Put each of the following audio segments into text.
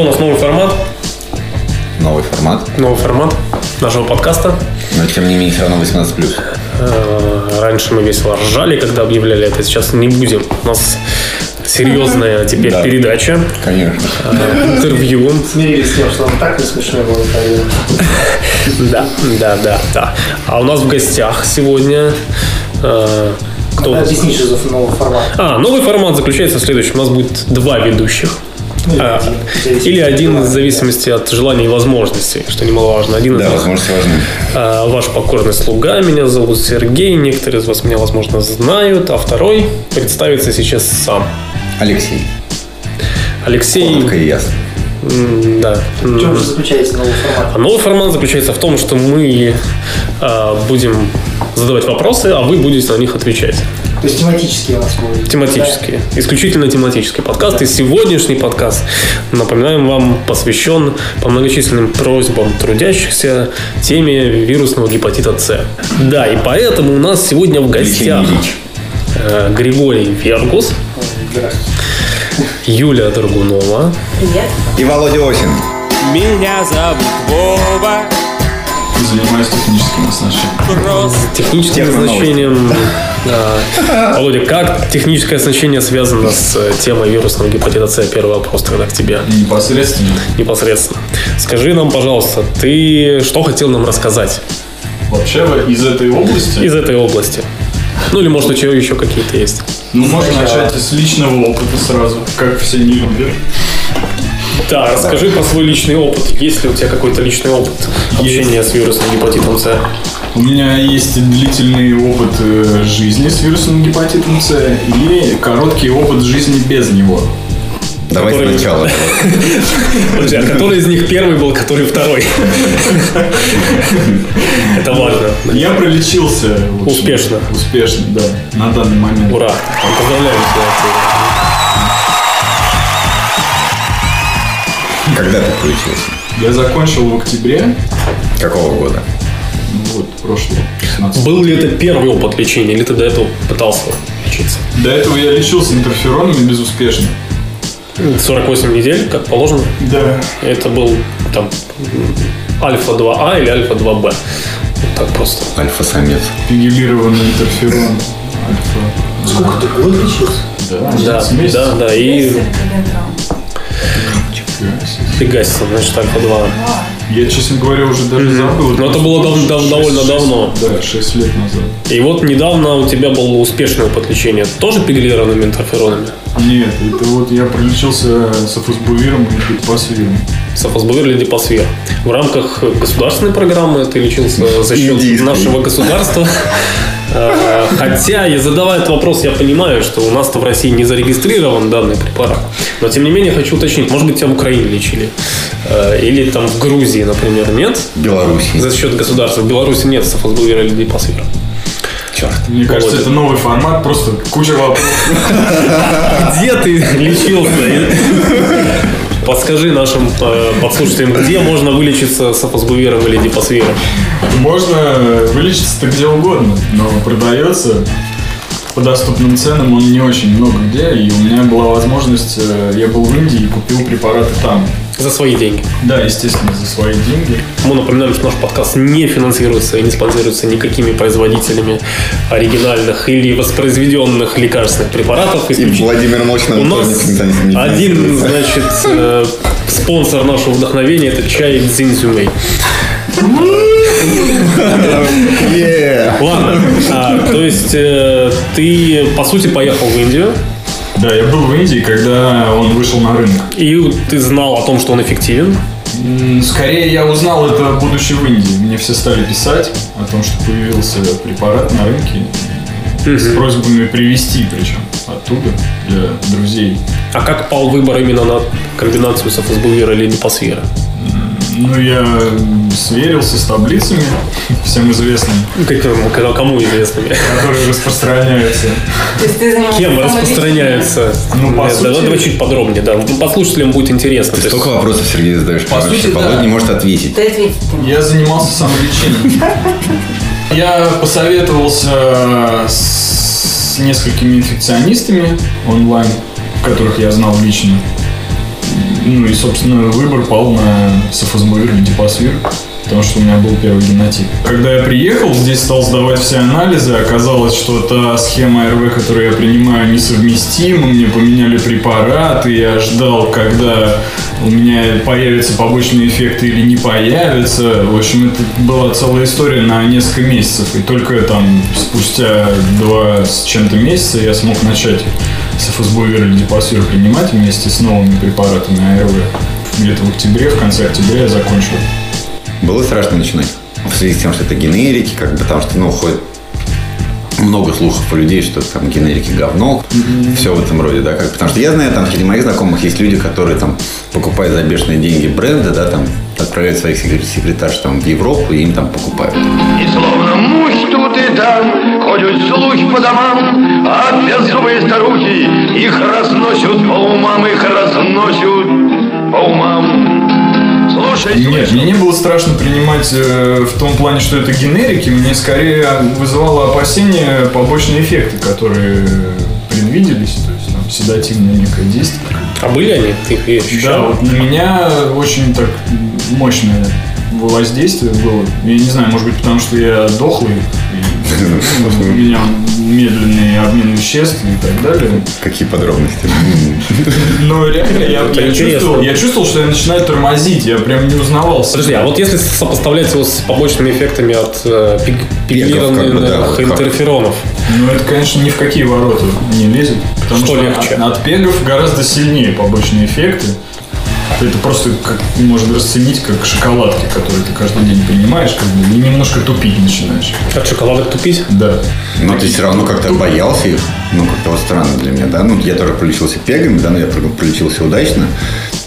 что, у нас новый формат? Новый формат. Новый формат нашего подкаста. Но тем не менее, все равно 18+. Э, Раньше мы весело ржали, когда объявляли это. Сейчас не будем. У нас серьезная теперь Да. передача, Конечно. э, интервью. Смирились с тем, что он так не смешной был интервью. Да, да, да, да. А у нас в гостях сегодня э, кто? Объясни, что за новый формат. А, новый формат заключается в следующем. У нас будет два ведущих. Или А, один, в зависимости Или от один в зависимости от желаний и возможностей, что немаловажно. Один из Да, возможности важны. а, ваш покорный слуга, меня зовут Сергей, некоторые из вас меня, возможно, знают, а второй представится сейчас сам. Алексей. Алексей, Коротко и ясно. да. В чем же заключается новый формат? А новый формат заключается в том, что мы а, будем задавать вопросы, а вы будете на них отвечать. То есть тематические у нас будут. Тематические. Исключительно тематические подкасты. Сегодняшний подкаст, напоминаем вам, посвящен по многочисленным просьбам трудящихся теме вирусного гепатита С. Да, и поэтому у нас сегодня в гостях э, Григорий Вергус, Да? Юлия Драгунова, Привет. И Володя Осин. Меня зовут Вова, Занимаюсь техническим оснащением. просто техническим оснащением. Да. Володя, как техническое оснащение связано с э, темой вирусного гепатита С? Первый вопрос тогда к тебе. Непосредственно. непосредственно. Скажи нам, пожалуйста, ты что хотел нам рассказать Вообще вы из этой области, из этой области? Ну или может у тебя еще какие-то есть? ну, можно начать с личного опыта сразу, как все не любят. Да, расскажи про свой личный опыт. Есть ли у тебя какой-то личный опыт общения с вирусным гепатитом С? У меня есть длительный опыт э, жизни с вирусным гепатитом С и короткий опыт жизни без него. Давай Который- сначала. Подожди, а который из них первый был, который второй? Это важно. Я пролечился. Успешно. Успешно, да, на данный момент. Ура! Поздравляю тебя. Когда ты включился? Я закончил в октябре, Какого года? ну вот, прошлого, 16 Был ли это первый опыт лечения, или ты до этого пытался лечиться? До этого я лечился интерферонами безуспешно. 48 недель, как положено? Да. Это был там альфа-2А или альфа-2Б. Вот так просто. Альфа-самец. Пигелированный интерферон. Альфа. Сколько ты год лечился? Да, Да, 11 месяцев. да, да. И Электроген фигасится, значит, альфа-2. Я, честно говоря, уже даже забыл. Но это было дав- дав- Шесть- довольно шесть- давно. Да, 6 лет назад. И вот недавно у тебя был успешный опыт лечения. Тоже пигелированными интерферонами? Нет, это вот я пролечился с афосбувиром и пасвиром. Сафосбувир или депосвир. В рамках государственной программы ты лечился за счет нашего государства. Э, Хотя, я задавая этот вопрос, я понимаю, что у нас-то в России не зарегистрирован данный препарат. Но, тем не менее, хочу уточнить. Может быть, тебя в Украине лечили? Э, Или там в Грузии, например, нет? Белоруссии. За счет государства. В Беларуси нет сафосбувира или депосвира. Черт. Мне кажется, Володя. это новый формат, просто куча вопросов. Где ты лечился? Подскажи нашим э, подслушателям, где можно вылечиться сафосбувиром или депосвиром? Можно вылечиться-то где угодно, но продается по доступным ценам он не очень много где, и у меня была возможность, э, я был в Индии и купил препараты там. За свои деньги. Да, естественно, за свои деньги. Мы напоминаем, что наш подкаст не финансируется и не спонсируется никакими производителями оригинальных или воспроизведенных лекарственных препаратов. И. Владимир Мощный У нас один, значит, э, спонсор нашего вдохновения – это чай Цзиньцюмей. Ладно, а, то есть э, ты, по сути, поехал в Индию, Да, я был в Индии, когда он вышел на рынок. и ты знал о том, что он эффективен. Скорее я узнал это, будучи в Индии. Мне все стали писать о том, что появился препарат на рынке с просьбами привезти, причем оттуда для друзей. А как пал выбор именно на комбинацию сафосбувира или депосвира? Ну, я сверился с таблицами, всем известными, Как, кому известными? которые распространяются. То есть ты занимался Кем распространяются? Ну, по Нет, сути- давай, чуть подробнее, да. Послушателям будет интересно. Есть- Столько вопросов Сергей задаешь, По сути, Володя да. не может ответить. Ты ответить ты Я занимался самолечением. Я посоветовался с несколькими инфекционистами онлайн, которых я знал лично. Ну и, собственно, выбор пал на софосбувир или дипосвир, потому что у меня был первый генотип. Когда я приехал, здесь стал сдавать все анализы, оказалось, что та схема РВ, которую я принимаю, несовместима, мне поменяли препараты, я ждал, когда у меня появятся побочные эффекты или не появятся. В общем, это была целая история на несколько месяцев, и только там спустя два с чем-то месяца я смог начать софосбувир или дипосвир принимать вместе с новыми препаратами АРВ. Где-то в октябре, в конце октября я закончил. Было страшно начинать. В связи с тем, что это генерики, как бы, потому что, ну, ходит много слухов у людей, что там генерики говно, все в этом роде, да, как, потому что я знаю, там среди моих знакомых есть люди, которые там покупают за бешеные деньги бренды, да, там отправляют своих секре- секретарш там в Европу и им там покупают. И словно и там Ходят слухи по домам А беззубые старухи Их разносят по умам Их разносят по умам Слушай, Нет, мне не было страшно принимать э, в том плане, что это генерики. Мне скорее вызывало опасения побочные эффекты, которые предвиделись. То есть там седативное некое действие. А были они? Ты их Да, вот на меня очень так мощное воздействие было. Я не знаю, может быть, потому что я дохлый, медленный обмен веществ и так далее. Какие подробности? Но реально я, я чувствовал, я чувствовал, что я начинаю тормозить, я прям не узнавал. Подожди, а вот если сопоставлять его с побочными эффектами от э, пиг- пигментированных да, интерферонов, Ну, это, конечно, ни в какие ворота не лезет. Потому Что что, легче? От, от пегов гораздо сильнее побочные эффекты. Это просто как можно расценить как шоколадки, которые ты каждый день принимаешь, как бы, и немножко тупить начинаешь. от шоколадок тупить? Да. Но ты все равно как-то боялся их. Ну, как-то вот странно для меня, да. Ну, я тоже пролечился пегами, да, но я про- пролечился удачно.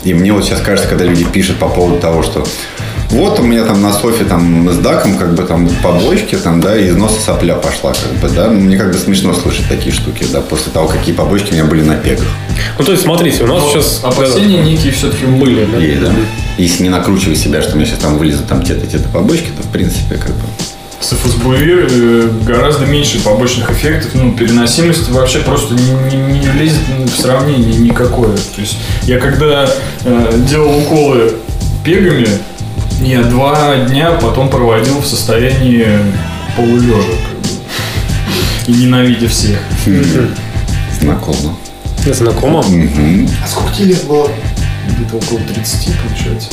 И мне вот сейчас кажется, когда люди пишут по поводу того, что вот у меня там на софе там с даком как бы там побочки, там, да, из носа сопля пошла, как бы, да. Ну, Мне как бы смешно слышать такие штуки, да, после того, какие побочки у меня были на пегах. Ну, то есть, смотрите, у нас Но сейчас... опасения некие все-таки были, да? Есть, да. Если не накручивать себя, что у меня сейчас там вылезут там те-то, те-то побочки, то в принципе как бы... Софосбувир э, гораздо меньше побочных эффектов, ну, переносимость вообще просто не, не- не лезет в сравнение никакое. То есть я когда э, делал уколы пегами, я два дня потом проводил в состоянии полулежа, как бы, и ненавидя всех. Знакомо. Знакомо? А сколько тебе лет было? Где-то около 30, получается.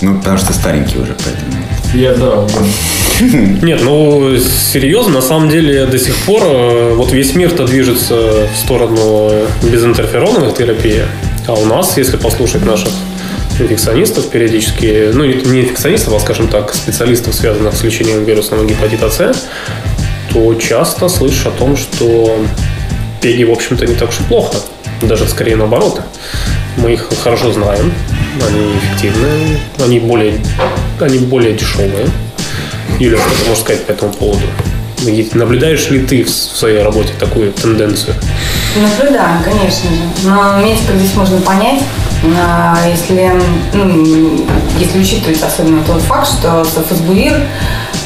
Ну, потому что старенький уже, поэтому... Я, да, уже Нет, ну, серьезно, на самом деле до сих пор э, вот весь мир-то движется в сторону безинтерфероновых терапии. А у нас, если послушать наших инфекционистов периодически, ну, не инфекционистов, а, скажем так, специалистов, связанных с лечением вирусного гепатита С, то часто слышишь о том, что пеги, в общем-то, не так уж и плохо. Даже скорее наоборот. Мы их хорошо знаем, они эффективные, они более, они более дешевые. Юля, что ты можешь сказать по этому поводу? Наблюдаешь ли ты в своей работе такую тенденцию? Наблюдаем, конечно же. Но медиков здесь можно понять, а, если, ну, если учитывать особенно тот факт, что софосбувир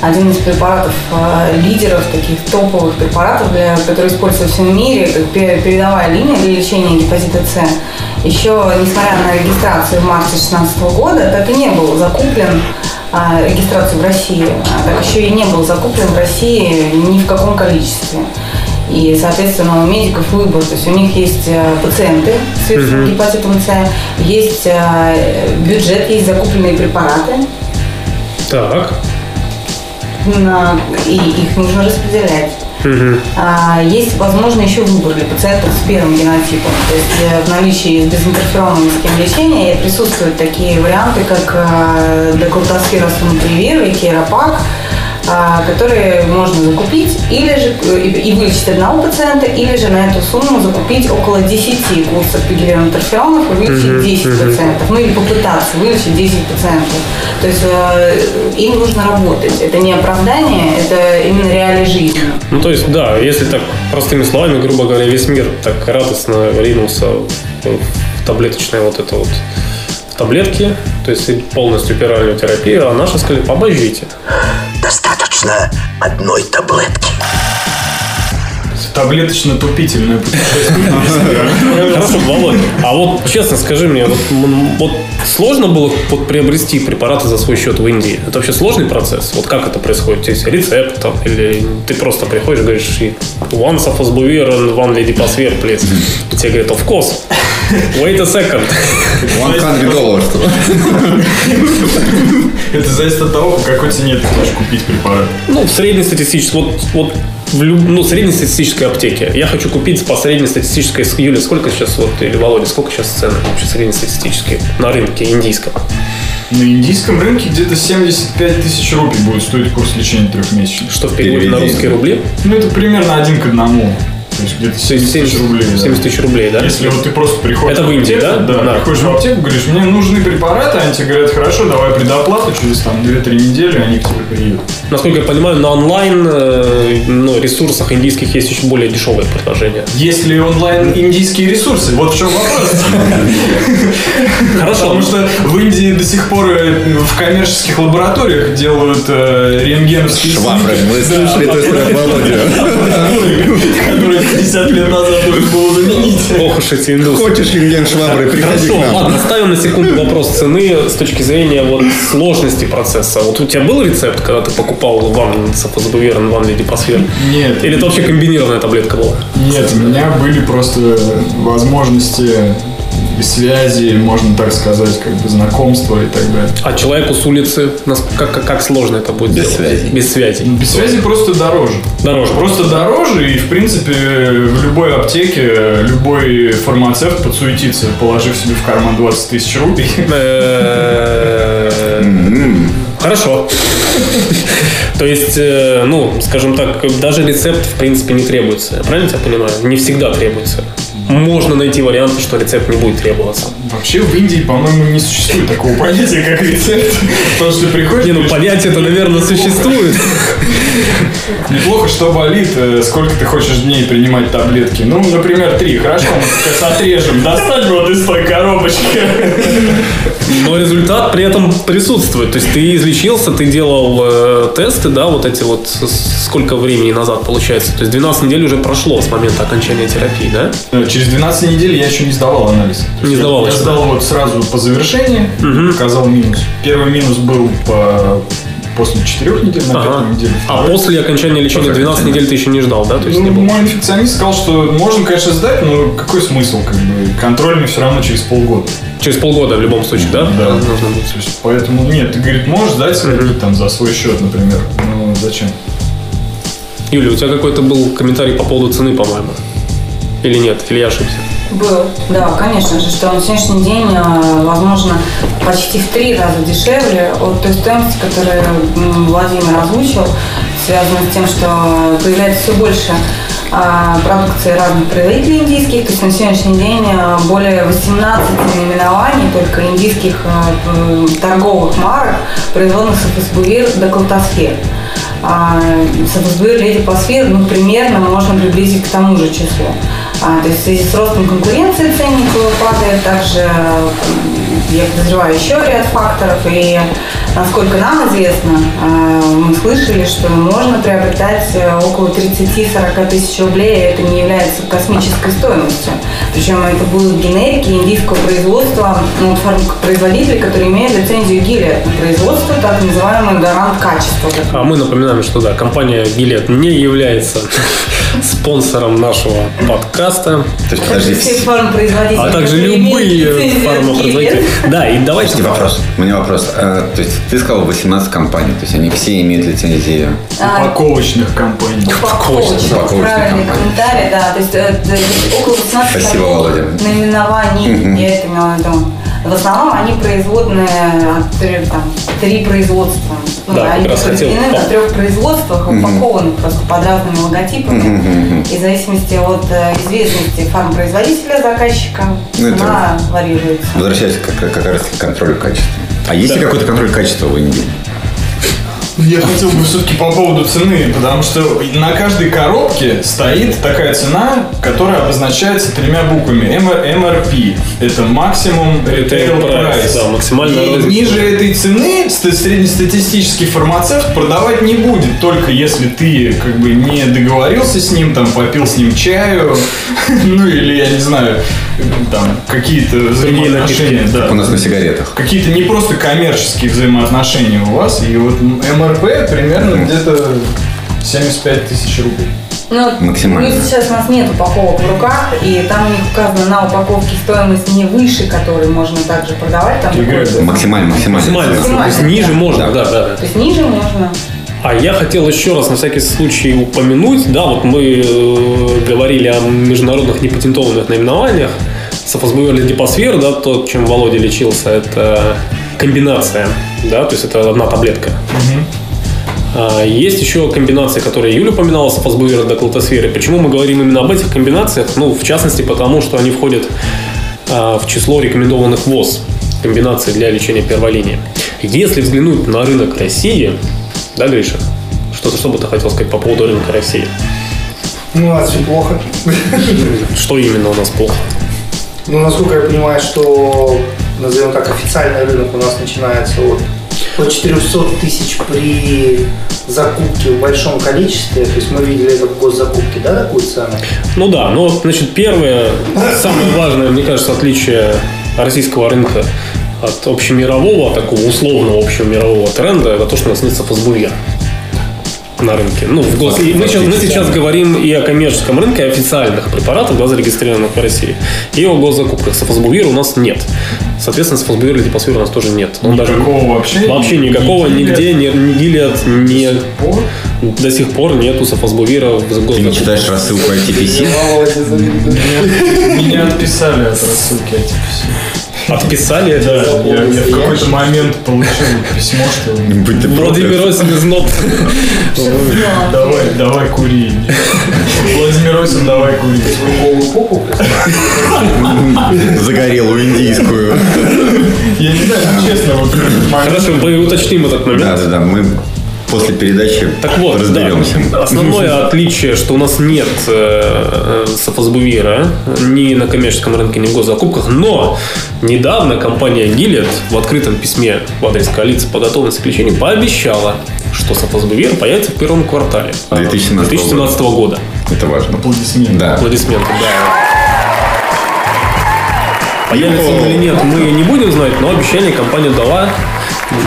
один из препаратов, а, лидеров, таких топовых препаратов, для, которые используются во всем мире, как пе- передовая линия для лечения гепатита С. Еще, несмотря на регистрацию в марте 2016 года, так и не был закуплен а, регистрацию в России, а так еще и не был закуплен в России ни в каком количестве. И, соответственно, у медиков выбор. То есть у них есть э, пациенты с вирусным гепатитом С, есть э, бюджет, есть закупленные препараты, Так. и их нужно распределять. Мгм. А, Есть, возможно, еще выбор для пациентов с первым генотипом. То есть э, в наличии безинтерферонного схем лечения присутствуют такие варианты, как э, асумтривир и керапак, а, которые можно закупить или же э, и вылечить одного пациента, или же на эту сумму закупить около 10 курсов пигелинотерферонов и вылечить 10 пациентов. Ну или попытаться вылечить 10 пациентов. То есть э, им нужно работать. Это не оправдание, это именно реалии жизни. Ну, то есть, да, если так простыми словами, грубо говоря, весь мир так радостно ринулся в, таблеточное вот это вот таблетки, то есть полностью пиральную терапию, а наши сказали, побожите. Достаточно одной таблетки. Таблеточно-тупительное. Хорошо, Володь, а вот честно скажи мне, вот, сложно было вот приобрести препараты за свой счет в Индии? Это вообще сложный процесс? Вот как это происходит? То есть рецепт там, или ты просто приходишь и говоришь, one sofosbuvir and one ledipasvir, please. И тебе говорят, of course. Wait a second. 100 долларов, что ли? Это зависит от того, по какой цене ты хочешь купить препарат. Ну, в среднестатистической, вот, вот в люб- ну, среднестатистической аптеке. Я хочу купить по среднестатистической... с- Юля, сколько сейчас, вот, или Володя, сколько сейчас цены вообще среднестатистические на рынке индийском? На индийском рынке где-то 75 тысяч рупий будет стоить курс лечения трехмесячный. Что в переводе на Переведи. русские рубли? Ну, это примерно один к одному. То есть где-то То есть 70 тысяч рублей. да. 70 тысяч рублей, да? Если вот ты просто приходишь Это в Индии, аптеку, да? Да, Да. приходишь в аптеку, говоришь, мне нужны препараты, они тебе говорят, хорошо, давай предоплату, через там 2-3 недели они к тебе приедут. Насколько я понимаю, на онлайн э, ну, ресурсах индийских есть еще более дешевые предложения. Есть ли онлайн индийские ресурсы? Вот в чем вопрос. Хорошо. Потому что в Индии до сих пор э, в коммерческих лабораториях делают э, рентгеновские Швабры. Вы слышали то, Володя? которые 50 лет назад нужно было заменить. Ох уж эти индусы. Хочешь рентген швабры, приходи к Хорошо, нам. ладно, ставим на секунду вопрос цены с точки зрения вот сложности процесса. Вот у тебя был рецепт, когда ты покупал ван сапозабуверен, ван лидипосфер? Нет. Или это вообще комбинированная таблетка была? Нет, у меня были просто возможности связи, можно так сказать, как бы знакомства и так далее. А человеку с улицы, как, как, как сложно это будет Без сделать? связи. Без связи. Без связи просто дороже. Дороже. Просто дороже, и, в принципе, в любой аптеке любой фармацевт подсуетится, положив себе в карман 20 тысяч рублей. Э, Хорошо. То есть, э, ну, скажем так, даже рецепт, в принципе, не требуется. Я правильно тебя понимаю? Не всегда требуется. Можно найти варианты, что рецепт не будет требоваться. Вообще в Индии, по-моему, не существует такого понятия, как рецепт. Потому что приходишь... Не, ну говоришь, понятие-то, наверное, существует. Неплохо, что болит, э, сколько ты хочешь дней принимать таблетки. Ну, например, три. Хорошо, мы сейчас отрежем. Достать вот из той коробочки. Но результат при этом присутствует. То есть ты излечился, ты делал э, тесты, да, вот эти вот сколько времени назад получается. То есть 12 недель уже прошло с момента окончания терапии, да? Э, Через 12 недель я еще не сдавал анализ. Не я- сдавал Я еще. сдал вот сразу по завершении, показал минус. Первый минус был по после 4 недель на Ага. пятой неделе. А после окончания лечения 12 недель ты еще не ждал, да? То есть Ну, мой инфекционист сказал, что можно, конечно, сдать, но какой смысл, как бы, контрольный все равно через полгода. Через полгода в любом случае, да? Да. Нужно будет. То есть, поэтому нет, ты, говорит, можешь сдать сходить там за свой счет, например. Ну, зачем? Юля, у тебя какой-то был комментарий по поводу цены, по-моему. Или нет? Или я ошибся? Был, да, конечно же, что на сегодняшний день, э, возможно, почти в три раза дешевле от той стоимости, которую Владимир озвучил, связано с тем, что появляется все больше а, продукции разных производителей индийских. То есть на сегодняшний день э, более 18 наименований только индийских торговых марок производных сафосбувир до Калтасфер. А, Сафосбувир, Леди Пасфир, ну, примерно можно приблизить к тому же числу. А, то есть в связи с ростом конкуренции ценник падает, также м, я подозреваю еще ряд факторов. И насколько нам известно, а, мы слышали, что можно приобретать э, около 30-40 тысяч рублей, и это не является космической стоимостью. Причем это будут генерики индийского производства, ну, производители, которые имеют лицензию Гилет на производство, так называемый гарант качества. А мы напоминаем, что да, компания Гилет не является спонсором нашего подкаста, То есть, А также подожди, а любые лицензию фармапроизводители. Гилет. Да, и давайте подожди, вопрос. У меня вопрос. Э, То есть, ты сказал 18 компаний, то есть, они все имеют лицензии. А, Упаковочных компаний. Упаковочных, Упаковочных правильный комментарий, да. То есть э, д- около 16 Спасибо, Володя. наименований, я это имела в виду. В основном они производные от трех, там, три производства. Ну, Да, они произведены на трех производствах, упакованы просто под разными логотипами. И в зависимости от э, известности фармпроизводителя, заказчика, Ну, это- цена варьируется. Возвращаясь как, как раз к контролю качества. А есть ли Да. какой-то контроль качества в Индии? Я хотел бы все-таки по поводу цены, потому что на каждой коробке стоит такая цена, которая обозначается тремя буквами. MRP. Это максимум retail Price, да, максимальная И розничная. ниже этой цены ст- среднестатистический фармацевт продавать не будет, только если ты как бы не договорился с ним, там попил с ним чаю, ну или я не знаю, там какие-то взаимоотношения. да. У нас на сигаретах. Какие-то не просто коммерческие взаимоотношения у вас, и вот МРП примерно где-то 75 тысяч рублей. Ну, Максимально. плюс сейчас у нас нет упаковок в руках, и там у них указано на упаковке стоимость не выше, которой можно также продавать. Там Максимально, максимально. Максимально. Максимально, То есть ниже да. можно, да, да, да. То есть ниже можно. А я хотел еще раз на всякий случай упомянуть, да, вот мы э, говорили о международных непатентованных наименованиях. Софосбуэр лидипосфер, да, то, чем Володя лечился, это комбинация, да, то есть это одна таблетка. А, Есть еще комбинации, которые Юля упоминала, софосбуэра до клотосферы. Почему мы говорим именно об этих комбинациях? Ну, в частности, потому что они входят а, в число рекомендованных ВОЗ комбинаций для лечения первой линии. Если взглянуть на рынок России, да, Гриша? Что, что бы ты хотел сказать по поводу рынка России? Ну, у нас все плохо. Что именно у нас плохо? Ну, насколько я понимаю, что, назовем так, официальный рынок у нас начинается от, от 400 тысяч при закупке в большом количестве. То есть мы видели это в госзакупке, да, такую цену? Ну да, но, значит, первое, самое важное, мне кажется, отличие российского рынка от общемирового, такого условного общемирового тренда, это то, что у нас нет софосбувера на рынке. Ну, в гос... и мы, сейчас, мы сейчас говорим и о коммерческом рынке, и официальных препаратах, да, зарегистрированных в России, и о госзакупках. Софосбувера у нас нет. Соответственно, софосбувера литипосфера у нас тоже нет. Он даже Никакого вообще? Вообще Ни- никакого, ни нигде, ни, ни Гилет, ни... До сих пор нету софосбувера в Ты не госзакупках. читаешь рассылку ITPC? Меня отписали от рассылки ITPC. Отписали? Да, я, я в какой-то момент получил письмо, что Будь ты Владимир. Осин из НОП. давай, давай кури. Владимир Осин, давай кури. Загорелую индийскую. Я не знаю, честно, вот Хорошо, мы уточним этот момент. Да, да, да. Мы после передачи Так вот, разберемся. да, основное отличие, что у нас нет э, софосбувира ни на коммерческом рынке, ни в госзакупках, но недавно компания Гиллет в открытом письме в адрес коалиции по готовности к лечению пообещала, что софосбувир появится в первом квартале 2017 2017 года. Это важно. Аплодисменты. Да. Аплодисменты, да. Появится он или нет, мы не будем знать, но обещание компания дала.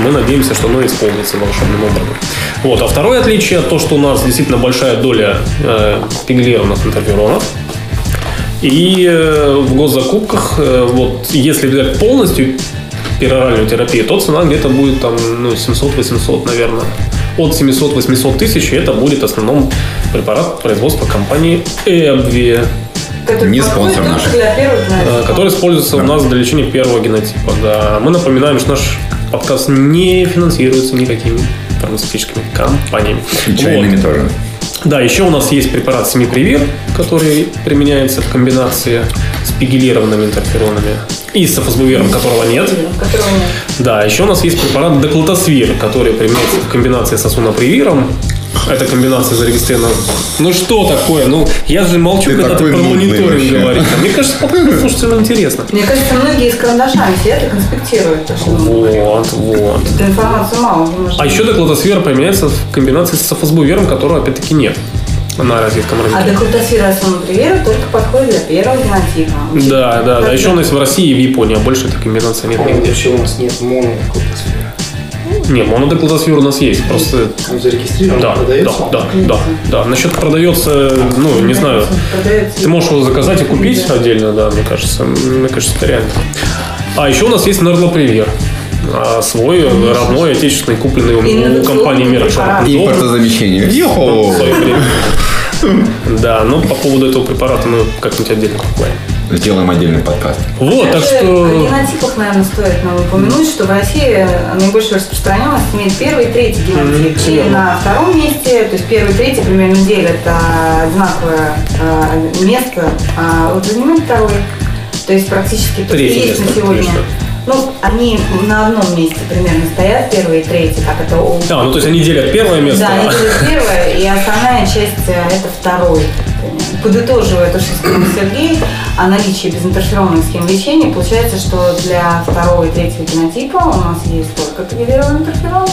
Мы надеемся, что оно исполнится волшебным образом. Вот. А второе отличие, то, что у нас действительно большая доля э, пигмалированных интерферонов. И э, в госзакупках, э, вот, если взять полностью пероральную терапию, то цена где-то будет там ну, 700-800, наверное. От 700-800 тысяч, это будет в основном препарат производства компании Эбви, Который Не спонсор наш. Э, который используется у нас для лечения первого генотипа. Да. Мы напоминаем, что наш подкаст не финансируется никакими фармацевтическими компаниями. И чайными Вот. тоже. Да, еще у нас есть препарат семипривир, который применяется в комбинации с пигелированными интерферонами и с софосбувером, которого нет. которого нет. Да, еще у нас есть препарат деклотосвир, который применяется в комбинации с асунапривиром. Эта комбинация зарегистрирована. Ну что такое? Ну, я же молчу, Ты когда ты про мониторинг говоришь. А Мне кажется, подкаст слушателям интересно. Мне кажется, многие с карандашами сидят и конспектируют то, что. Вот, вот. Этой информации мало. А еще деклотосфера применяется в комбинации с софосбувером, которого опять-таки нет на российском А рынке. декрутосфера привера только подходит для первого генотипа. Да, да, да. Еще у нас в России и в Японии, а больше этой комбинации нет нигде. вообще у нас нет монодеклотосферы. Не, монодеклотосфер у нас есть. Просто Он зарегистрирован, да, да, продается? да, да, да. Насчет продается, ну, не знаю. Ты можешь его заказать и купить отдельно, да, мне кажется. Мне кажется, это реально. А еще у нас есть Нарлопривер. А, Свой родной, отечественный, купленный у, у компании Мира препарат. Импортозамещение. Йо! Да, но по поводу этого препарата мы как-нибудь отдельно поговорим. Сделаем отдельный подкаст. Вот, так что... генотипах, наверное, стоит нам упомянуть, что в России наибольшую распространенность имеет первый и третий генотип. И на втором месте, то есть первый и третий примерно делят а, одинаковое а, место, а вот занимает второй. То есть практически то, есть на сегодня. конечно. Ну, они на одном месте примерно стоят, первые и третьи, как это у А, ну то есть они делят первое место. Да, они делят первое, и основная часть э, это второй. Подытоживая то, что сказал Сергей, о наличии безинтерферонных схем лечения, получается, что для второго и третьего генотипа у нас есть только активированный интерферон.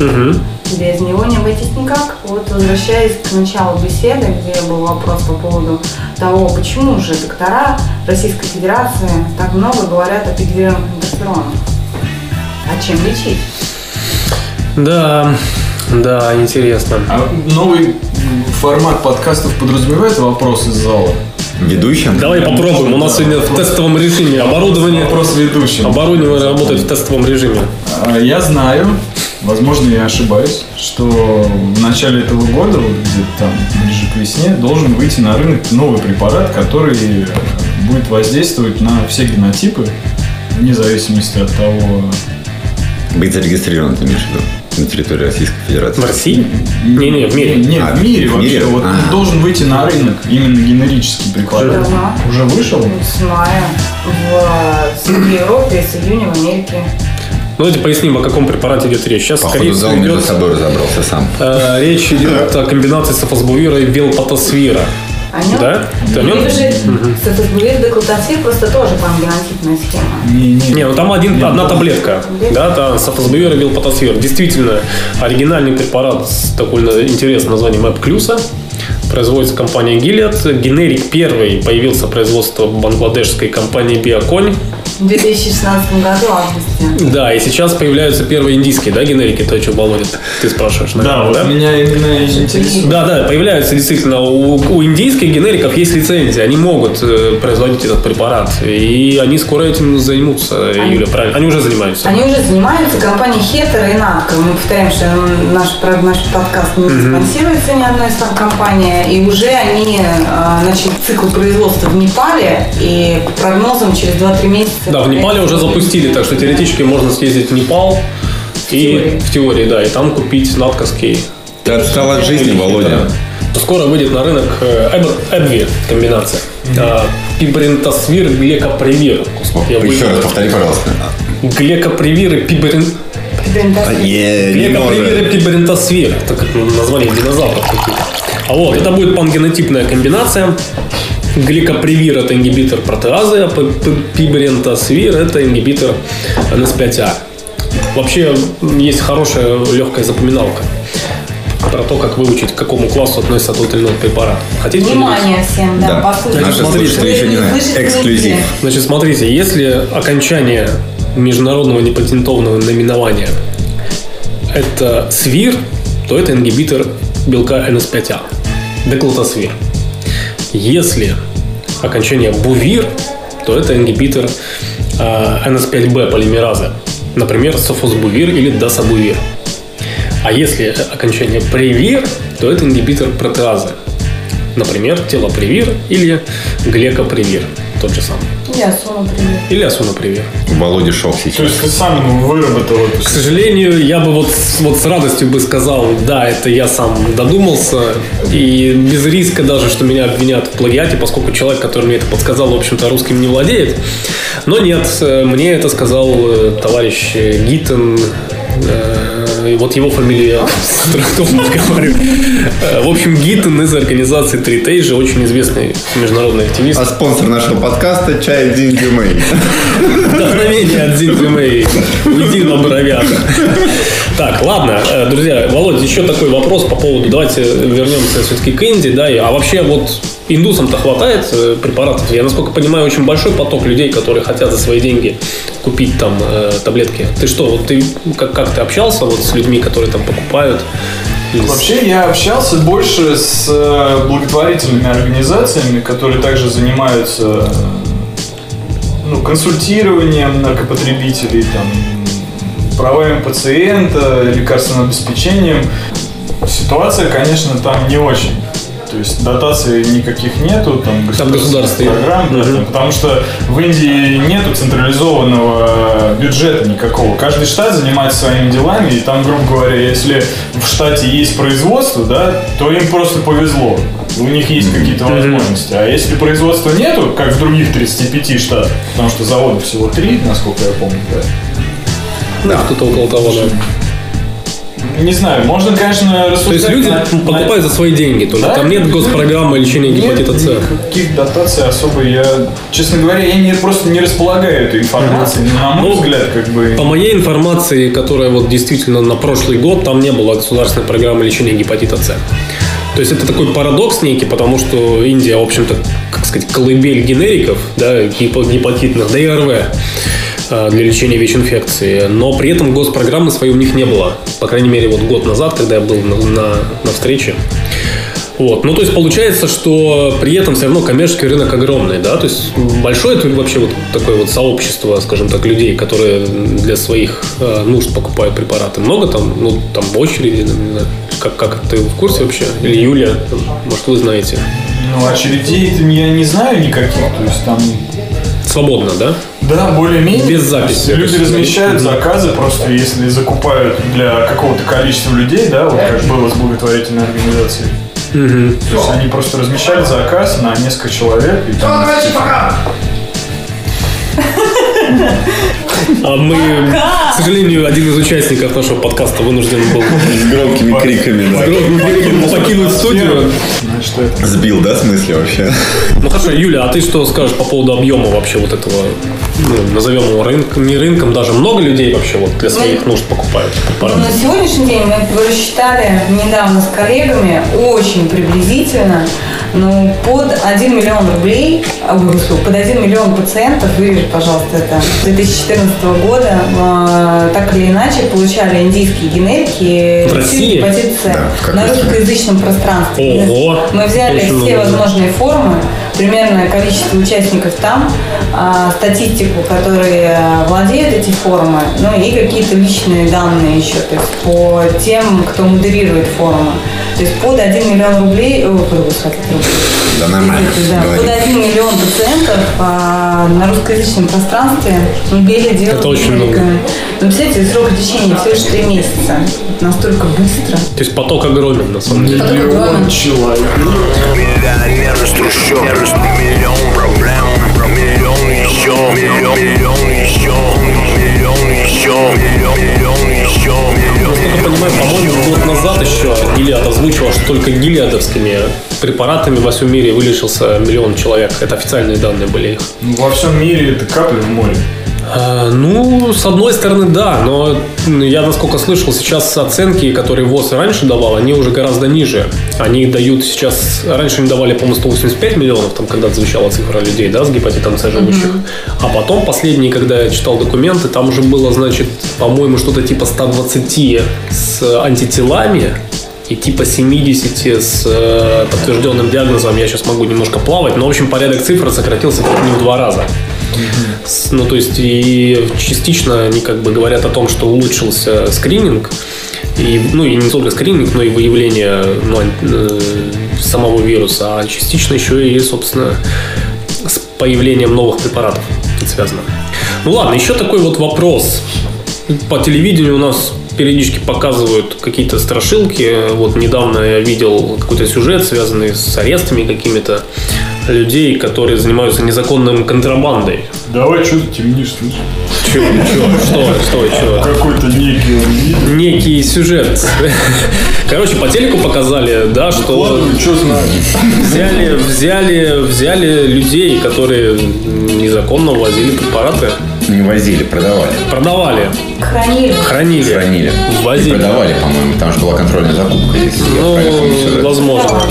Мгм. Без него не обойтись никак. Вот возвращаясь к началу беседы, где был вопрос по поводу того, почему же доктора Российской Федерации так много говорят о пигментированных интерферонах. А чем лечить? Да, да, интересно. А новый формат подкастов подразумевает вопрос из зала? Ведущим? Давай попробуем. У нас сегодня в тестовом режиме оборудование. Вопрос ведущим. Оборудование работает в тестовом режиме. А, Я знаю, возможно, я ошибаюсь, что в начале этого года, вот где-то там ближе к весне, должен выйти на рынок новый препарат, который будет воздействовать на все генотипы, вне зависимости от того, Быть зарегистрирован, ты имеешь в виду? На территории Российской Федерации. В России? Не-не, в мире. Нет, А, в мире в вообще. мире? Вот А. должен выйти на рынок именно генерический препарат. Давно. Уже вышел? С мая в, в Европе, с июня в Америке. Ну, давайте поясним, о каком препарате идет речь. Сейчас, скорее Походу, всего, зал между идет собой разобрался сам. э, речь идет о комбинации софосбувира и велпатосвира. О нем? Да? О нем? Это же софосбувир деклотацир просто тоже пангенотипная схема. Не, не, Не, ну там один, одна таблетка. Таблетка? Да, там софосбувир и велпатосвир. Действительно, оригинальный препарат с довольно интересным названием Эпклюса. Производится компания Gilead. Генерик первый появился производство бангладешской компании Биоконь. В 2016 году, в августе. Да, и сейчас появляются первые индийские, да, генерики, то, о чем Володя, ты спрашиваешь, Да, наверное, вот меня именно интересует. Да, да, появляются действительно. У, у индийских генериков есть лицензия, они могут э, производить этот препарат. И они скоро этим займутся, Они- Юля, правильно? Они уже занимаются. Они уже занимаются, компания Хетер и Натка. Мы повторяем, что наш, про- наш подкаст не спонсируется ни одной из компаний. И уже они э, начали цикл производства в Непале. И по прогнозам через 2-3 месяца... Да, в Непале уже запустили, так что теоретически можно съездить в Непал и теории. в теории, да, и там купить натковский. Ты отстал от жизни, Володя. Скоро выйдет на рынок э, Эб- Эбви комбинация. А, Пибрентосвир, глекопривир. Еще раз повтори, пожалуйста. Глекопривир и. Е, не Глекопривир и пибрентосвир. Это как название динозавров какие-то. А вот, это будет пангенотипная комбинация. Гликопривир – это ингибитор протеазы, а п- п- пибрентосвир – это ингибитор НС5А. Вообще, есть хорошая легкая запоминалка про то, как выучить, к какому классу относится тот или иной препарат. Хотите? Внимание всем, да, Да. послушайте. Наши смотрите, еще не Эксклюзив. Значит, смотрите, если окончание международного непатентованного наименования это свир, то это ингибитор белка НС5А, деклотосвир. Если окончание бувир, то это ингибитор а, НС5Б полимеразы, например, софосбувир или дасабувир. А если окончание привир, то это ингибитор протеазы, например, телопривир или глекопривир, тот же самый. Я суну привет. Или асунопривир. Володя шок То сейчас. есть ты сам выработал эту К сожалению, я бы вот, с- вот с радостью бы сказал, да, это я сам додумался, и без риска даже, что меня обвинят в плагиате, поскольку человек, который мне это подсказал, в общем-то, русским не владеет. Но нет, э, мне это сказал э, товарищ Гиттен, э, вот его фамилию я с трудом говорю. Э, В общем, Гиттен из организации Тритей же очень известный международный активист. А спонсор нашего подкаста чай Дин Дюмей. Вдохновение от Зинты Мэй. Уйди на бровях. Так, ладно, э, друзья, Володя, еще такой вопрос по поводу, давайте вернемся все-таки к Инди, да, а вообще вот индусам-то хватает э, препаратов? Я, насколько понимаю, очень большой поток людей, которые хотят за свои деньги купить там э, таблетки. Ты что, вот ты, как, как ты общался вот с людьми, которые там покупают? Вообще я общался больше с э, благотворительными организациями, которые также занимаются ну, консультированием наркопотребителей, там, правами пациента, лекарственным обеспечением. Ситуация, конечно, там не очень. То есть дотаций никаких нету, там Там государство есть. программ, да, Мгм. там, потому что в Индии нету централизованного бюджета никакого. Каждый штат занимается своими делами, и там, грубо говоря, если в штате есть производство, да, то им просто повезло. У них есть какие-то возможности. А если производства нету, как в других 35 штатах, потому что заводов всего три, насколько я помню, да, Да, что-то около того, да. Не знаю, можно, конечно, То есть рассуждать люди на- на- покупают за свои деньги только. Да? Там нет госпрограммы лечения гепатита С. Никаких дотаций особо я, честно говоря, я не, просто не располагаю этой информацией. Но, на мой Ну, взгляд, как бы... По моей информации, которая вот действительно на прошлый год, там не было государственной программы лечения гепатита С. То есть это такой парадокс некий, потому что Индия, в общем-то, как сказать, колыбель генериков, да, гепа- гепатитных, да и РВ для лечения ВИЧ-инфекции. Но при этом госпрограммы своей у них не было. По крайней мере, вот год назад, когда я был на, на, на встрече. Вот. Ну, то есть получается, что при этом все равно коммерческий рынок огромный, да, то есть большое это вообще вот такое вот сообщество, скажем так, людей, которые для своих э, нужд покупают препараты. Много там, ну, там в очереди, как, как ты в курсе вообще? Или там, может, вы знаете. Ну, очередей я не знаю никаких, то есть там... Свободно, да? Да, более-менее. Без записи. Люди размещают заказы, просто если закупают для какого-то количества людей, да, вот как было с благотворительной организацией. То есть они просто размещали заказ на несколько человек. И там А мы, к сожалению, один из участников нашего подкаста вынужден был С громкими криками, да. покинуть студию. Сбил, да, в смысле вообще? Ну хорошо, Юля, а ты что скажешь по поводу объема вообще вот этого, ну, назовем его рынком, не рынком, даже много людей вообще вот для своих нужд покупают препараты? На сегодняшний день мы рассчитали недавно с коллегами очень приблизительно, ну, под 1 миллион рублей, а, под 1 миллион пациентов, вырежи, пожалуйста, это, с 2014 года, э, так или иначе, получали индийские генерики В России? гепатит С Да, на русскоязычном пространстве. Ого! Мы взяли Очень все много. возможные формы, примерное количество участников там, а, статистику, которые а, владеют эти формы, ну и какие-то личные данные еще, то есть по тем, кто модерирует форумы. То есть под 1 миллион рублей, о, рублей. Да нормально, Да, говори. под 1 миллион пациентов а, на русскоязычном пространстве имели дело Это с очень много. Ну, представляете, срок лечения всего лишь 3 месяца. Настолько быстро. То есть поток огромен, на самом деле. Миллион человек. Миллионер из трущоб Миллион проблем Миллион еще Миллион, миллион еще Миллион еще Миллион, миллион еще Миллион, Насколько понимаю, по-моему, год назад еще Гилиад озвучивал, что только гилиадовскими препаратами во всем мире вылечился миллион человек. Это официальные данные были их. Ну, во всем мире это капля в море. А, Ну, с одной стороны, да, но я, насколько слышал, сейчас оценки, которые ВОЗ раньше давал, они уже гораздо ниже. Они дают сейчас, раньше они давали, по-моему, 185 миллионов, там когда звучала цифра людей, да, с гепатитом С живущих. А потом, последние, когда я читал документы, там уже было, значит, по-моему, что-то типа 120 с антителами, и типа 70 с э, подтвержденным диагнозом, я сейчас могу немножко плавать, но, в общем, порядок цифр сократился как не в два раза. С- Ну, то есть, и частично они как бы говорят о том, что улучшился скрининг, и, ну, и не только скрининг, но и выявление ну, э, самого вируса, а частично еще и, собственно, с появлением новых препаратов связано. Ну ладно, еще такой вот вопрос. По телевидению у нас периодически показывают какие-то страшилки. Вот недавно я видел какой-то сюжет, связанный с арестами какими-то людей, которые занимаются незаконным контрабандой. Давай, что ты темнишь, слышишь? Чего, чего, что, что, чего? Какой-то некий. Некий сюжет. Короче, по телеку показали, да, что Ладно, что знаешь? взяли, взяли, взяли людей, которые незаконно возили препараты, Не возили, продавали. продавали, Хранили. хранили. Хранили. Возили. И продавали, по-моему. Там же была контрольная закупка, если я Ну, сюжет. возможно.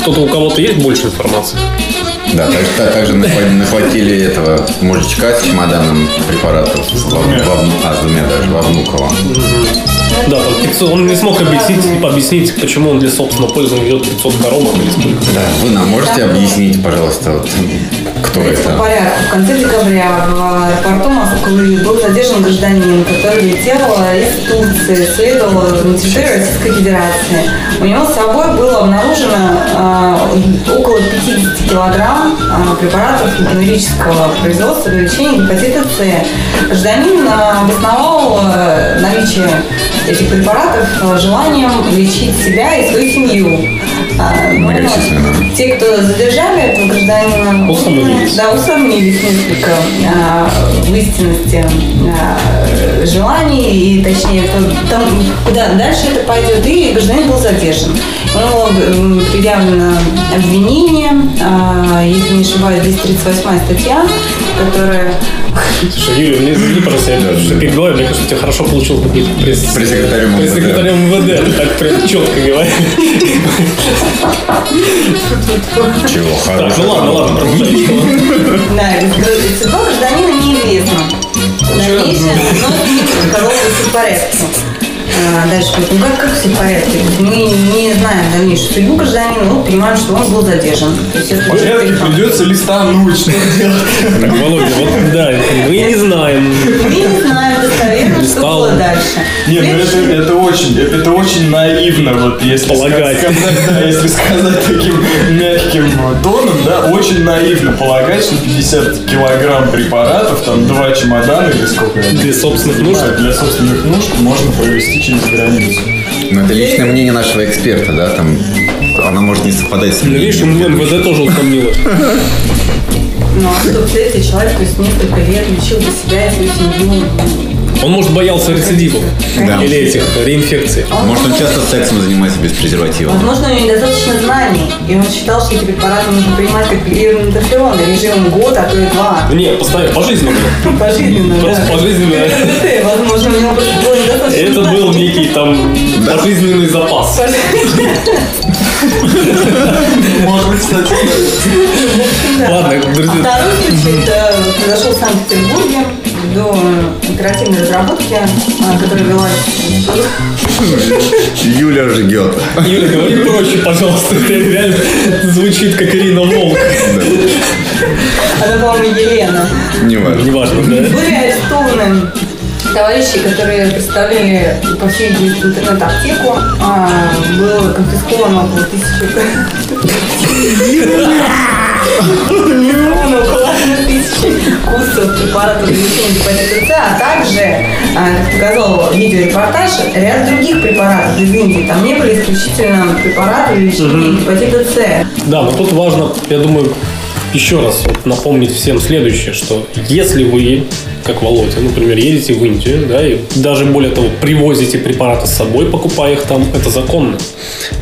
Кто-то у кого-то есть больше информации? Да, так- так- также нахва- нахватили этого мужичка с чемоданом препаратов. Во- двумя. во- а, с двумя даже, во Внуково. Да, там 500, он не смог объяснить, объяснить, почему он для собственного пользования ведет 500 коробок или сколько. Да, вы нам можете объяснить, пожалуйста, вот, кто это? порядку. В конце декабря в аэропорту Москвы был задержан гражданин, который летел из Турции, следовал на территории Российской Федерации. У него с собой было обнаружено а, около 50 килограмм препаратов генерического производства для лечения гепатита С. Гражданин а, обосновал а, наличие этих препаратов а, желанием лечить себя и свою семью. А, ну, те, кто задержали этого гражданина, Усомнились. Да, усомнились несколько а, в истинности а, желаний и точнее то- там, куда дальше это пойдет. И гражданин был задержан. Ему м, предъявлено обвинение, а, если не ошибаюсь, 238 статья, которая Слушай, Юля, не извини, просто я что перебиваю, мне кажется, у тебя хорошо получилось быть пресс... Пресс-секретарем МВД. пресс-секретарем МВД, ты так прям четко говоришь. Чего Так, хорошего? ну ладно, ладно, продолжай. Да, судьба гражданина неизвестна. Дальнейшее, но в порядке. А, дальше, ну как, как все в порядке? Мы не знаем дальнейшую судьбу гражданина, но понимаем, что он был задержан. Порядке придется листануть, что делать. Володя, вот да, мы не знаем. Мы не знаем достоверно, что было дальше. Не, ну это, это очень, это, очень наивно, вот если Полагать. сказать, да, если сказать таким мягким тоном, да, очень наивно полагать, что 50 килограмм препаратов, там два чемодана или сколько Для собственных нужд. для собственных нужд можно провести через границу. Ну, это личное мнение нашего эксперта, да, там она может не совпадать с Ну, Видишь, мнением. МВД тоже усомнилось. Ну, а что, представляете, человек, то есть несколько лет лечил бы себя и свою семью. Он, может, боялся рецидивов. Да. Или этих реинфекций. Может, он часто сексом занимается без презерватива. Возможно, у него недостаточно знаний, и он считал, что эти препараты нужно принимать как интерферон режимом год, а то и два. Не, постоянно, пожизненно. Пожизненно, Просто пожизненно. Возможно, у него просто было недостаточно Это был некий там пожизненный запас. Может быть, кстати. Ладно, друзья. А Второй случай это произошел в Санкт-Петербурге до оперативной разработки, а, которая велась Юля жгет. Юля, говори проще, пожалуйста. Это реально звучит как Ирина Волк. Она, по-моему, Елена. Неважно. Неважно, да? Были арестованы товарищи, которые представляли, по всей интернет-аптеку. А, было конфисковано около тысячи... Курсов препаратов лечения гепатита С, а также, а, как показал видеорепортаж, ряд других препаратов из Индии. Там не были исключительно препараты лечения гепатита С. Да, но тут важно, я думаю, еще раз вот напомнить всем следующее, что если вы, как Володя, например, едете в Индию, да, и даже более того, привозите препараты с собой, покупая их там, это законно.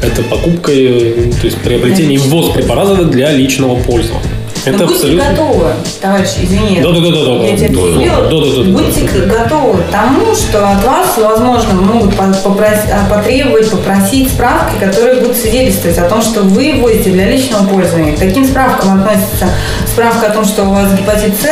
Это покупка, э, то есть приобретение и ввоз препарата для личного пользования. Это будьте абсолютно... готовы, товарищ, извини. Да-да-да-да-да. Я тебя Да, перебила. да-да-да-да. Будьте готовы к тому, что от вас, возможно, могут по- попрос- а, потребовать, попросить справки, которые будут свидетельствовать о том, что вы ввозите для личного пользования. К таким справкам относится справка о том, что у вас гепатит С.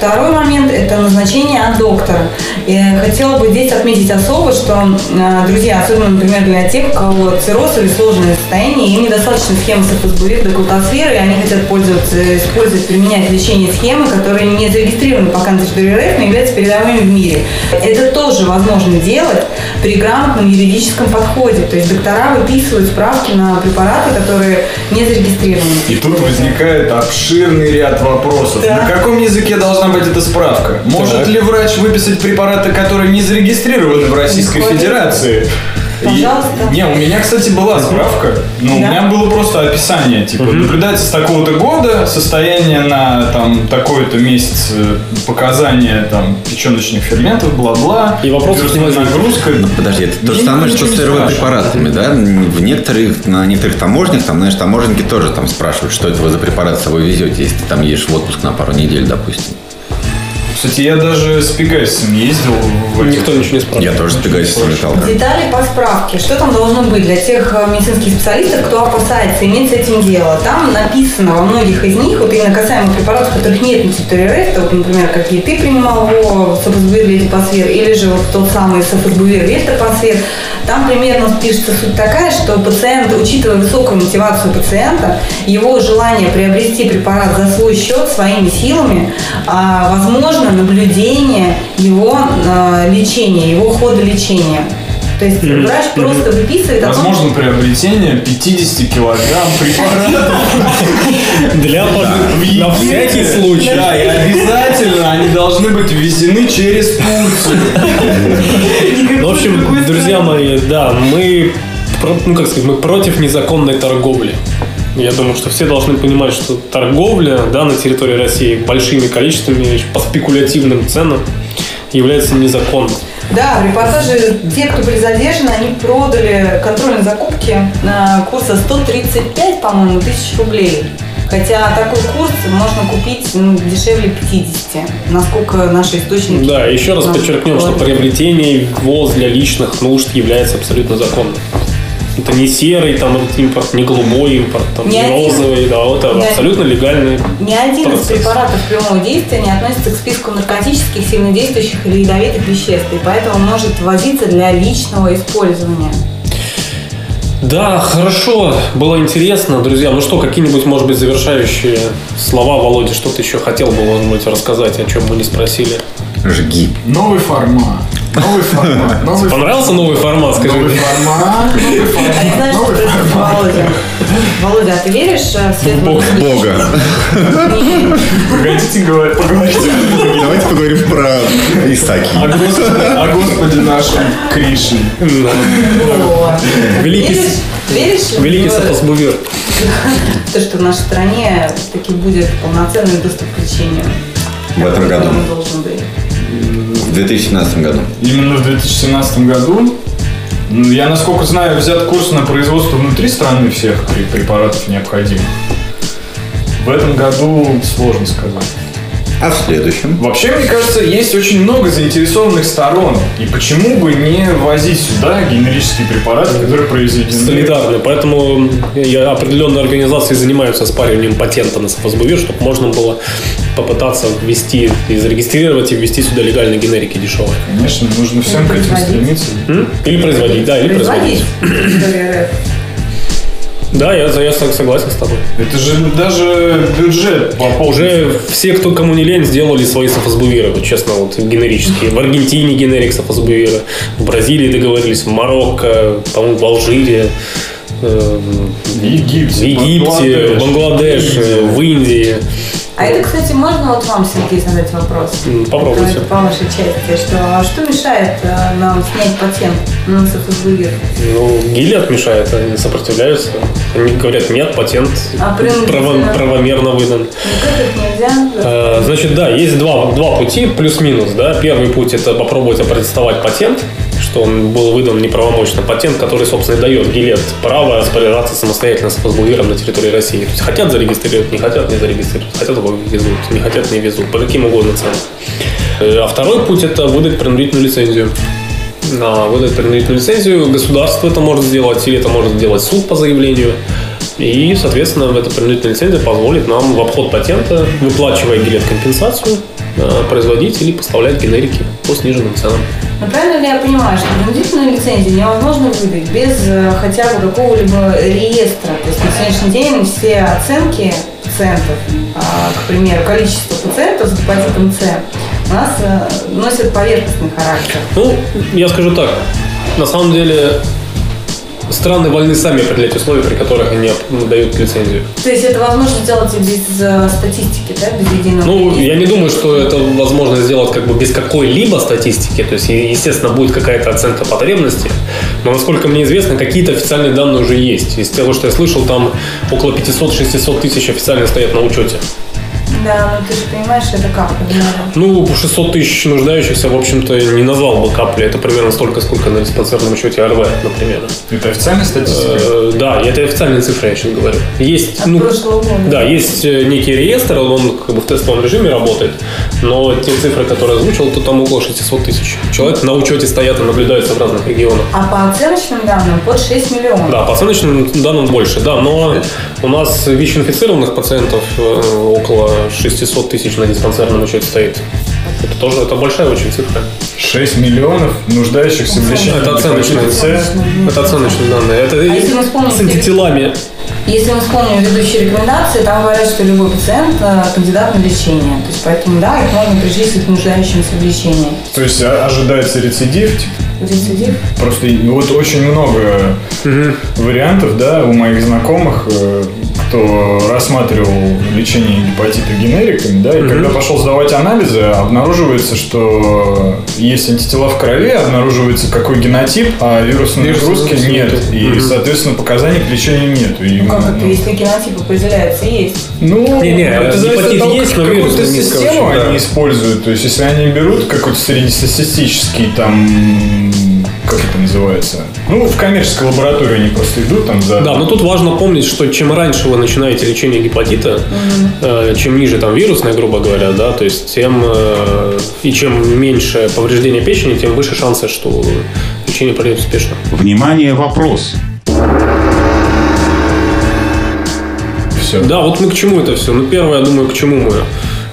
Второй момент – это назначение от доктора. Я хотела бы здесь отметить особо, что, а, друзья, особенно, например, для тех, у кого цирроз или сложное состояние, им недостаточно схемы сафосбурит до глутосферы, и они хотят пользоваться, использовать, применять в лечении схемы, которые не зарегистрированы пока на территории РФ, но являются передовыми в мире. Это тоже возможно делать при грамотном юридическом подходе. То есть доктора выписывают справки на препараты, которые не зарегистрированы. И тут возникает обширный ряд вопросов. Да. На каком языке должна быть эта справка? Может Так. ли врач выписать препараты, которые не зарегистрированы в Российской Исходит. Федерации? И- Пожалуйста. не, у меня, кстати, была справка. Но у Да. меня было просто описание. Типа, наблюдается с такого-то года, состояние на там такой-то месяц, э, показания там печеночных ферментов, бла-бла. И вопросов не Вирусная возникнет. нагрузка. Ну, подожди, это то же самое, что с препаратами, да? В некоторых, на некоторых таможнях, там, знаешь, таможенники тоже там спрашивают, что это вы за препарат с собой везете, если ты там едешь в отпуск на пару недель, допустим. Кстати, я даже с Пегасисом ездил в Никто ничего не спрашивает. Я тоже с Пегасисом летал. да. Детали по справке. Что там должно быть для тех э, медицинских специалистов, кто опасается иметь с этим дело? Там написано во многих из них, вот именно касаемо препаратов, которых нет на территории РФ, вот, например, какие ты принимал его, сафосбувир, летипосфер, или же вот тот самый сафосбувир, вельтопосфер, там примерно пишется суть такая, что пациент, учитывая высокую мотивацию пациента, его желание приобрести препарат за свой счет, своими силами, а, возможно наблюдение его а, лечения, его хода лечения. То есть врач просто выписывает том, Возможно приобретение 50 килограмм препаратов. Для на всякий случай. Да, и обязательно они должны быть ввезены через Турцию. Ну, в общем, друзья мои, да, мы, ну, как сказать, мы против незаконной торговли. Я думаю, что все должны понимать, что торговля да, на территории России большими количествами по спекулятивным ценам является незаконной. Да, в репортаже те, кто были задержаны, они продали контрольные закупки на курса 135, по-моему, тысяч рублей. Хотя такой курс можно купить ну, дешевле 50, насколько наши источники... Да, еще раз подчеркнем, что приобретение ввоз для личных нужд является абсолютно законным. Это не серый там этот импорт, не голубой импорт, там, не один. розовый, да, это Ни абсолютно легальный Ни один из процесс. препаратов прямого действия не относится к списку наркотических, сильнодействующих или ядовитых веществ, и поэтому может ввозиться для личного использования. Да, хорошо, было интересно, друзья. Ну что, какие-нибудь, может быть, завершающие слова, Володя, что ты еще хотел бы, может быть, рассказать, о чем мы не спросили? Жги. Новый формат. Новый формат. Новый Понравился новый формат, скажи Новый формат. Новый Новый. Володя? Володя, а ты веришь э, в свет Бог Бога. Хотите говорить- поговорить Давайте поговорим про Исаки. о Господе, нашем Кришне? Великий, великий в сапосбувир. то, что в нашей стране таки будет полноценный доступ к лечению? В этом году. Должен быть. В 2017 году. Именно в 2017 году, ну, я, насколько знаю, взят курс на производство внутри страны всех пре- препаратов необходимых. В этом году сложно сказать. А в следующем? Вообще, мне кажется, есть очень много заинтересованных сторон. И почему бы не возить сюда генерические препараты, которые произведены... Солидарны. Поэтому я, определенные организации занимаются спариванием патента на сапосбувир, чтобы можно было попытаться ввести и зарегистрировать и ввести сюда легальные генерики дешевые. Конечно, нужно всем к этим стремиться. М? Или производить, да, или производить. Да, я, я согласен с тобой. Это же даже бюджет по поводу... Уже все, кто кому не лень, сделали свои сафосбувиры, вот честно, вот генерические. В Аргентине генерик сафосбувира, в Бразилии договорились, в Марокко, по-моему, в Алжире, э, В Египте, в Египте, в Бангладеш, в Индии. А это, кстати, можно вот вам, Сергей, задать вопрос? Попробуйте. Это по вашей части. Что, что мешает э, нам снять патент на сафосбувир? Ну, Гилет мешает, они сопротивляются. Они говорят, нет, патент А правомерно выдан. Никак их Э, Значит, да, есть два, два пути, плюс-минус. Да? Первый путь – это попробовать опротестовать патент, что он был выдан неправомочно. Патент, который, собственно, и дает Гилет право распоряжаться самостоятельно с фосбувиром на территории России. То есть хотят зарегистрировать, не хотят, не зарегистрируют. Хотят везут, не хотят, не везут. По каким угодно ценам. Э, А второй путь – это выдать принудительную лицензию. А, выдать принудительную лицензию, государство это может сделать, или это может сделать суд по заявлению. И, соответственно, эта принудительная лицензия позволит нам в обход патента, выплачивая гилет компенсацию, э, производить или поставлять генерики по сниженным ценам. Но правильно ли я понимаю, что принудительную лицензию невозможно выдать без э, хотя бы какого-либо реестра? То есть на сегодняшний день все оценки пациентов, а, к примеру, количество пациентов с гепатитом С у нас э, носят поверхностный характер. Ну, я скажу так. На самом деле, страны вольны сами определять условия, при которых они дают лицензию. То есть это возможно сделать и без э, статистики, да, без единого Ну, я не думаю, что это возможно сделать как бы без какой-либо статистики. То есть, естественно, будет какая-то оценка потребности. Но, насколько мне известно, какие-то официальные данные уже есть. Из того, что я слышал, там около 500-600 тысяч официально стоят на учете. Да, но ты же понимаешь, это как? наверное. Ну, 600 тысяч нуждающихся, в общем-то, не назвал бы каплей. Это примерно столько, сколько на диспансерном счете РВ, например. Это официальная статистика? Э, Да, это официальные цифры, я сейчас говорю. Есть, От ну, прошлого года. Да, есть э, некий реестр, он как бы в тестовом режиме работает. Но те цифры, которые озвучил, то там около 600 тысяч. Человек на учете стоят и наблюдаются в разных регионах. А по оценочным данным под 6 миллионов. Да, по оценочным данным больше, да, но у нас ВИЧ-инфицированных пациентов э, около 600 тысяч на диспансерном учете стоит. Это тоже это большая очень цифра. 6 миллионов нуждающихся в лечении Это оценочные, это оценочные данные. Это А если мы вспомним- с антителами. Если мы вспомним ведущие рекомендации, там говорят, что любой пациент э, кандидат на лечение. То есть поэтому, да, их можно причислить к нуждающимся в лечении. То есть а- ожидается рецидив. Рецидив. Просто и вот очень много вариантов, да, у моих знакомых, э, кто рассматривал лечение гепатита генериками, да, и когда пошел сдавать анализы, обнаруживается, что есть антитела в крови, обнаруживается какой генотип, а вирусной Вирусной нагрузки нет. нету. И, соответственно, показаний к лечению нет. И, Ну как это, ну, если генотип определяется, есть. Ну, Не-не, это зависит от того, есть, но какую-то систему да. они используют. То есть, если они берут какой-то среднестатистический там как это называется? Ну, в коммерческой лаборатории они просто идут там за... Да, но тут важно помнить, что чем раньше вы начинаете лечение гепатита, э, чем ниже там вирусная, грубо говоря, да, то есть тем э, и чем меньше повреждение печени, тем выше шансы, что лечение пройдет успешно. Внимание, вопрос. Все. Да, вот мы к чему это все? Ну, первое, я думаю, к чему мы.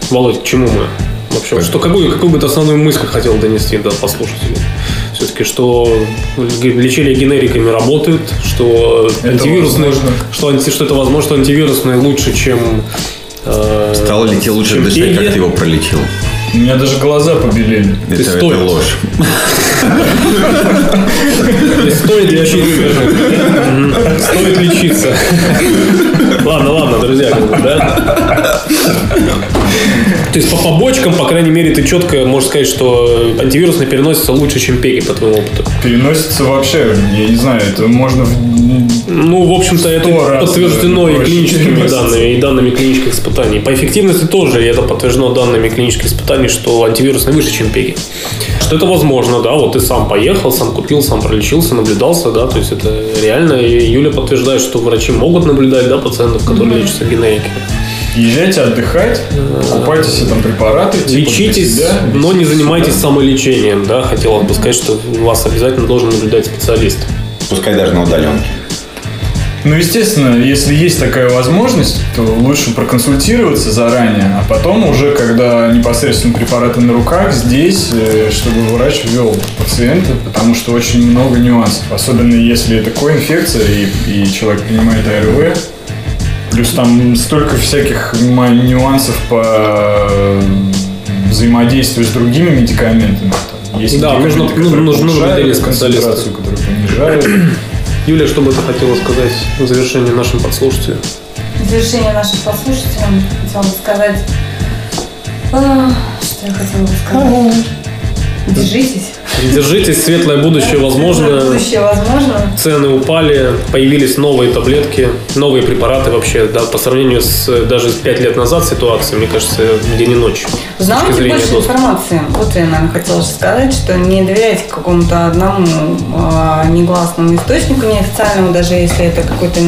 Володь, к чему мы? Вообще, что, какую, какую бы ты основную мысль хотел донести до послушателей? Все-таки, что лечение генериками работает, что Это антивирусные, возможно. что, анти, что это возможно, что антивирусные лучше, чем э, Стало ли тебе лучше чем дышать, как ты его пролечил? У меня даже глаза побелели. Это, это стоит. ложь. Стоит лечиться. Стоит лечиться. Ладно, ладно, друзья, да? То есть по побочкам, по крайней мере, ты четко можешь сказать, что антивирусный переносится лучше, чем пеги, по твоему опыту. Переносится вообще, я не знаю, это можно... Ну, в общем-то, это подтверждено и клиническими данными, и данными клинических испытаний. По эффективности тоже, это подтверждено данными клинических испытаний, что антивирусный выше, чем пеги. Что это возможно, да, вот ты сам поехал, сам купил, сам пролечился, наблюдался, да, то есть это реально. И Юля подтверждает, что врачи могут наблюдать, да, пациентов, которые лечатся генериками. Езжайте отдыхать, покупайте себе там препараты. типа, Лечитесь, себя, но не себя. занимайтесь самолечением, да, хотелось бы сказать, что вас обязательно должен наблюдать специалист. Пускай даже на удаленке. Ну, естественно, если есть такая возможность, то лучше проконсультироваться заранее, а потом уже, когда непосредственно препараты на руках, здесь, э, чтобы врач ввел пациента, потому что очень много нюансов. Особенно если это коинфекция и, и человек принимает АРВ. Плюс там столько всяких нюансов по взаимодействию с другими медикаментами. Там Есть Да, нужно- нужно специалиста. концентрацию, которые понижают. Юля, что бы ты хотела сказать в завершении нашим подслушателям? В завершение нашим послушателям хотела бы сказать... а, Что я хотела бы сказать? Держитесь. Держитесь, светлое будущее возможно. Будущее возможно. Цены упали, появились новые таблетки, новые препараты вообще. Да, по сравнению с э, даже 5 лет назад ситуацией, мне кажется, день и ночь. Знаете больше доступа. информации? Вот я, наверное, хотела сказать, что не доверяйте какому-то одному а, негласному источнику, неофициальному, даже если это какой-то,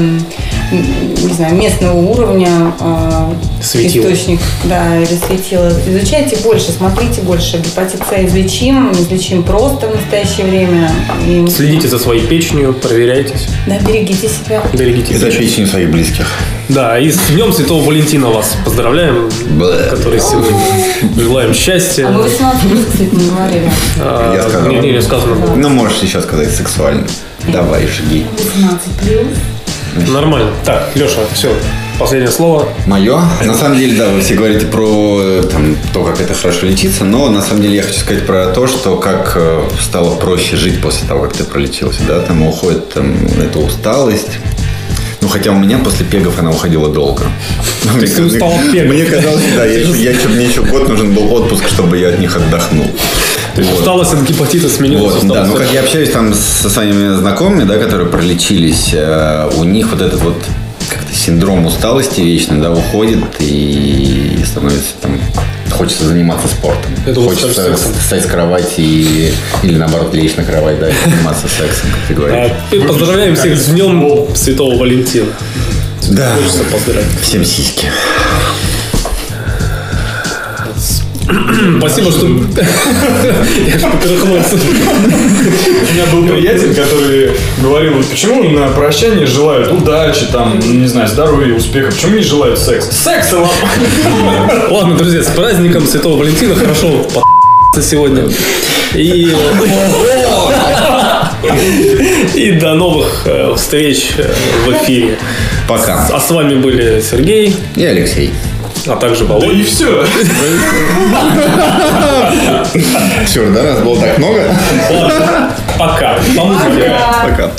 не знаю, местного уровня Светило. источник, да, или светило. Изучайте больше, смотрите больше. Гепатит С излечим, излечим просто в настоящее время. И, Следите за своей печенью, проверяйтесь, Да, берегите себя. берегите И за печень. печень своих близких. Да, и с Днем Святого Валентина вас поздравляем, Бэ. который сегодня. Желаем счастья. А мы 18 плюс, кстати, не говорили. А, Я сказал. Не, не, не сказано. Ну, можешь сейчас сказать сексуально. Давай, шаги. 18 плюс. Нормально. Так, Леша, все, последнее слово. Мое? На самом деле, да, вы все говорите про э, там, то, как это хорошо лечиться, но на самом деле я хочу сказать про то, что как э, стало проще жить после того, как ты пролечился, да, там уходит там, эта усталость. Ну, хотя у меня после пегов она уходила долго. Есть ты устал от пегов? Мне казалось, да, я я мне еще год нужен был отпуск, чтобы я от них отдохнул. Вот. усталость от гепатита сменилась Вот, да, ну как я общаюсь там со своими знакомыми, да, которые пролечились, э, у них вот этот вот как-то синдром усталости вечно, да, уходит и становится там хочется заниматься спортом. Это хочется сексом. встать с кровати и, или наоборот лечь на кровать, да, и заниматься сексом, как ты говоришь. А, Поздравляем всех с Днем Святого Валентина. Да, Хочется поздравить. всем сиськи. Спасибо, что... Я же поперхнулся. У меня был приятель, который говорил, вот почему на прощание желают удачи, там, не знаю, здоровья, успеха, почему не желают секса? Секса вам! Ладно, друзья, с праздником Святого Валентина. Хорошо по сегодня. И... И до новых э, встреч э, в эфире. Пока. А с вами были Сергей, И Алексей. А также Да Володя. и все. Все, да, нас было так много. Пока. По музыке. Пока.